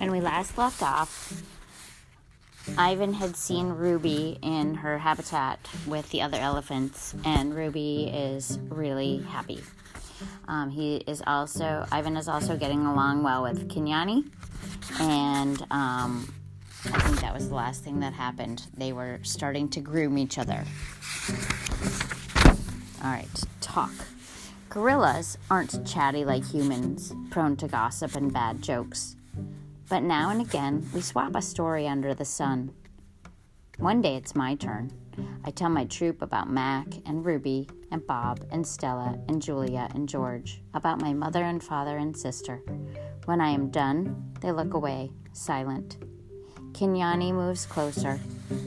When we last left off, Ivan had seen Ruby in her habitat with the other elephants, and Ruby is really happy. Um, he is also, Ivan is also getting along well with Kinyani, and um, I think that was the last thing that happened. They were starting to groom each other. All right, talk. Gorillas aren't chatty like humans, prone to gossip and bad jokes. But now and again, we swap a story under the sun. One day it's my turn. I tell my troop about Mack and Ruby and Bob and Stella and Julia and George, about my mother and father and sister. When I am done, they look away, silent. Kinyani moves closer.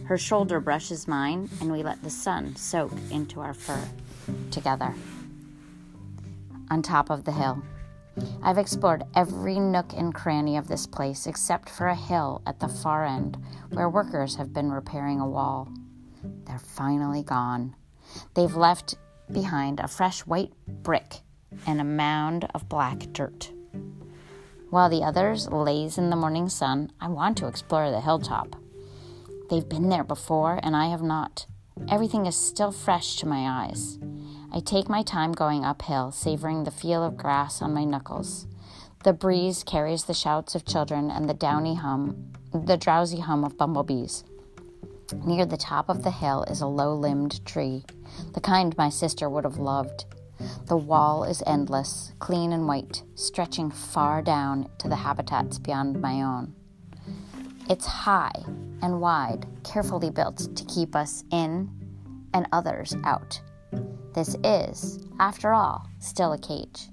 Her shoulder brushes mine, and we let the sun soak into our fur together. On top of the hill. I've explored every nook and cranny of this place except for a hill at the far end where workers have been repairing a wall. They're finally gone. They've left behind a fresh white brick and a mound of black dirt. While the others laze in the morning sun, I want to explore the hilltop. They've been there before, and I have not. Everything is still fresh to my eyes. I take my time going uphill, savoring the feel of grass on my knuckles. The breeze carries the shouts of children and the downy hum, the drowsy hum of bumblebees. Near the top of the hill is a low limbed tree, the kind my sister would have loved. The wall is endless, clean and white, stretching far down to the habitats beyond my own. It's high and wide, carefully built to keep us in and others out. This is, after all, still a cage.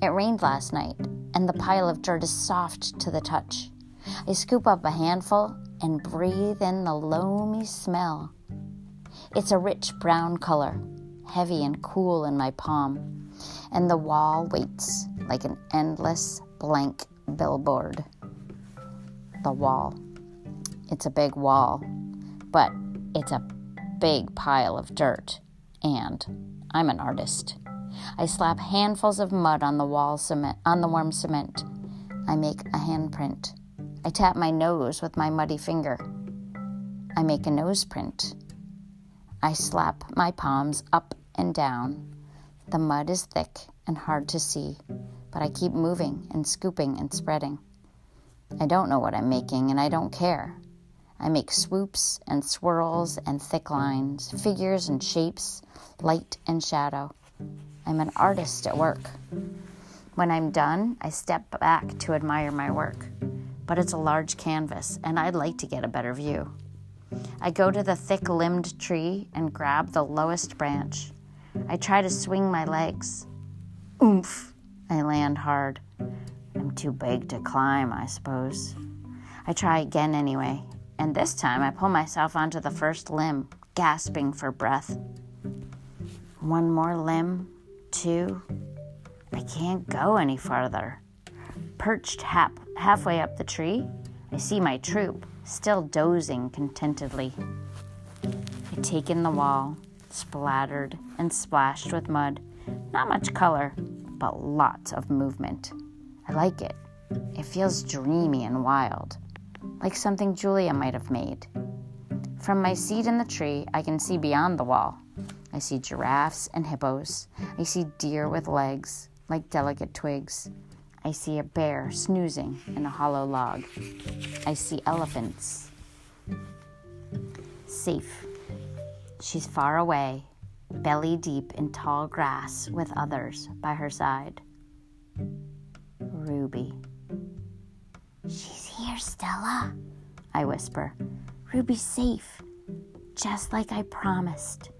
It rained last night, and the pile of dirt is soft to the touch. I scoop up a handful and breathe in the loamy smell. It's a rich brown color, heavy and cool in my palm, and the wall waits like an endless blank billboard. The wall. It's a big wall, but it's a big pile of dirt and I'm an artist. I slap handfuls of mud on the wall cement on the warm cement. I make a handprint. I tap my nose with my muddy finger. I make a nose print. I slap my palms up and down. The mud is thick and hard to see, but I keep moving and scooping and spreading. I don't know what I'm making and I don't care. I make swoops and swirls and thick lines, figures and shapes, light and shadow. I'm an artist at work. When I'm done, I step back to admire my work. But it's a large canvas, and I'd like to get a better view. I go to the thick limbed tree and grab the lowest branch. I try to swing my legs. Oomph! I land hard. I'm too big to climb, I suppose. I try again anyway, and this time I pull myself onto the first limb, gasping for breath. One more limb, two. I can't go any farther. Perched half, halfway up the tree, I see my troop, still dozing contentedly. I take in the wall, splattered and splashed with mud. Not much color, but lots of movement. I like it. It feels dreamy and wild like something Julia might have made. From my seat in the tree, I can see beyond the wall. I see giraffes and hippos. I see deer with legs, like delicate twigs. I see a bear snoozing in a hollow log. I see elephants. Safe. She's far away, belly deep in tall grass with others by her side. Ruby. She's here, Stella, I whisper. Ruby's safe, just like I promised.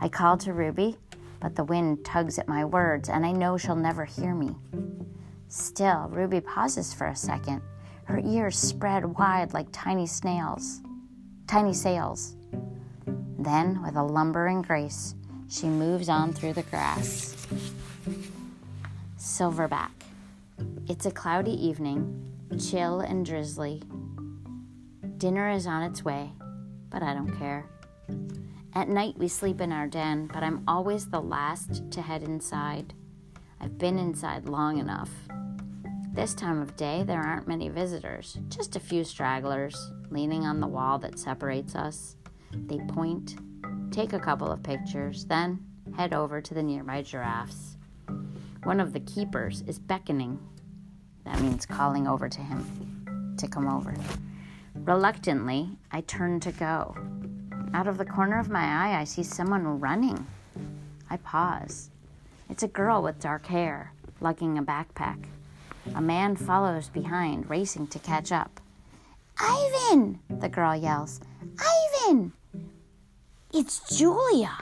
I call to Ruby, but the wind tugs at my words, and I know she'll never hear me. Still, Ruby pauses for a second, her ears spread wide like tiny snails, tiny sails. Then, with a lumbering grace, she moves on through the grass. Silverback. It's a cloudy evening, chill and drizzly. Dinner is on its way, but I don't care. At night, we sleep in our den, but I'm always the last to head inside. I've been inside long enough. This time of day, there aren't many visitors, just a few stragglers leaning on the wall that separates us. They point, take a couple of pictures, then head over to the nearby giraffes. One of the keepers is beckoning. That means calling over to him to come over. Reluctantly, I turn to go. Out of the corner of my eye, I see someone running. I pause. It's a girl with dark hair, lugging a backpack. A man follows behind, racing to catch up. Ivan! The girl yells. Ivan! It's Julia!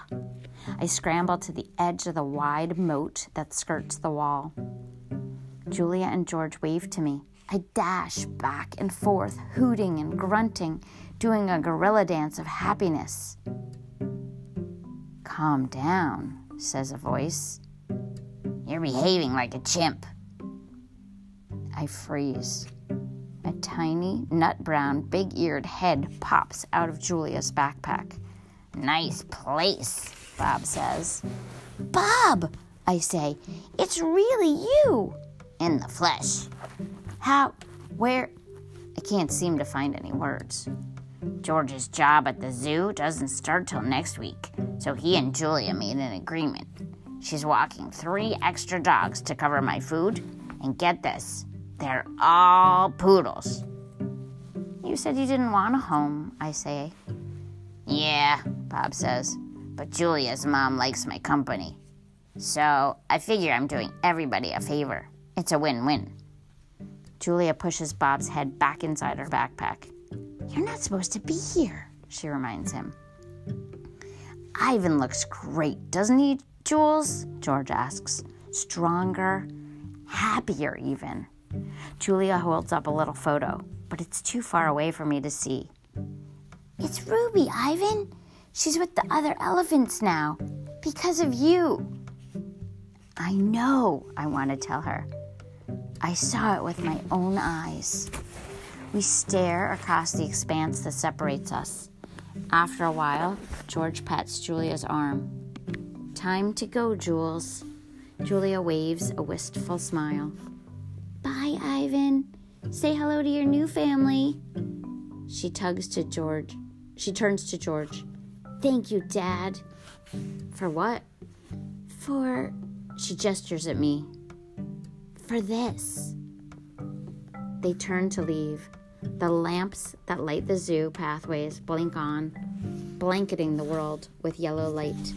I scramble to the edge of the wide moat that skirts the wall. Julia and George wave to me. I dash back and forth, hooting and grunting, doing a gorilla dance of happiness. Calm down, says a voice. You're behaving like a chimp. I freeze. A tiny, nut brown, big eared head pops out of Julia's backpack. Nice place, Bob says. Bob, I say, it's really you. In the flesh. How? Where? I can't seem to find any words. George's job at the zoo doesn't start till next week, so he and Julia made an agreement. She's walking three extra dogs to cover my food, and get this, they're all poodles. You said you didn't want a home, I say. Yeah, Bob says, but Julia's mom likes my company. So I figure I'm doing everybody a favor. It's a win win. Julia pushes Bob's head back inside her backpack. You're not supposed to be here, she reminds him. Ivan looks great, doesn't he, Jules? George asks. Stronger, happier, even. Julia holds up a little photo, but it's too far away for me to see. It's Ruby, Ivan. She's with the other elephants now because of you. I know, I want to tell her. I saw it with my own eyes. We stare across the expanse that separates us. After a while, George pats Julia's arm. Time to go, Jules. Julia waves a wistful smile. Bye, Ivan. Say hello to your new family. She tugs to George. She turns to George. Thank you, Dad. For what? For. She gestures at me for this. They turn to leave. The lamps that light the zoo pathways blink on, blanketing the world with yellow light.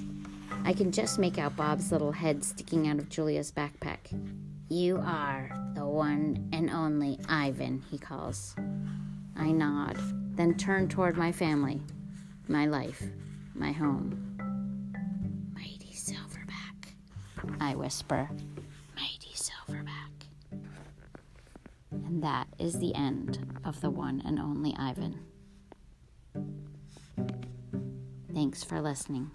I can just make out Bob's little head sticking out of Julia's backpack. You are the one and only Ivan, he calls. I nod, then turn toward my family, my life, my home. Mighty Silverback, I whisper. And that is the end of the one and only Ivan. Thanks for listening.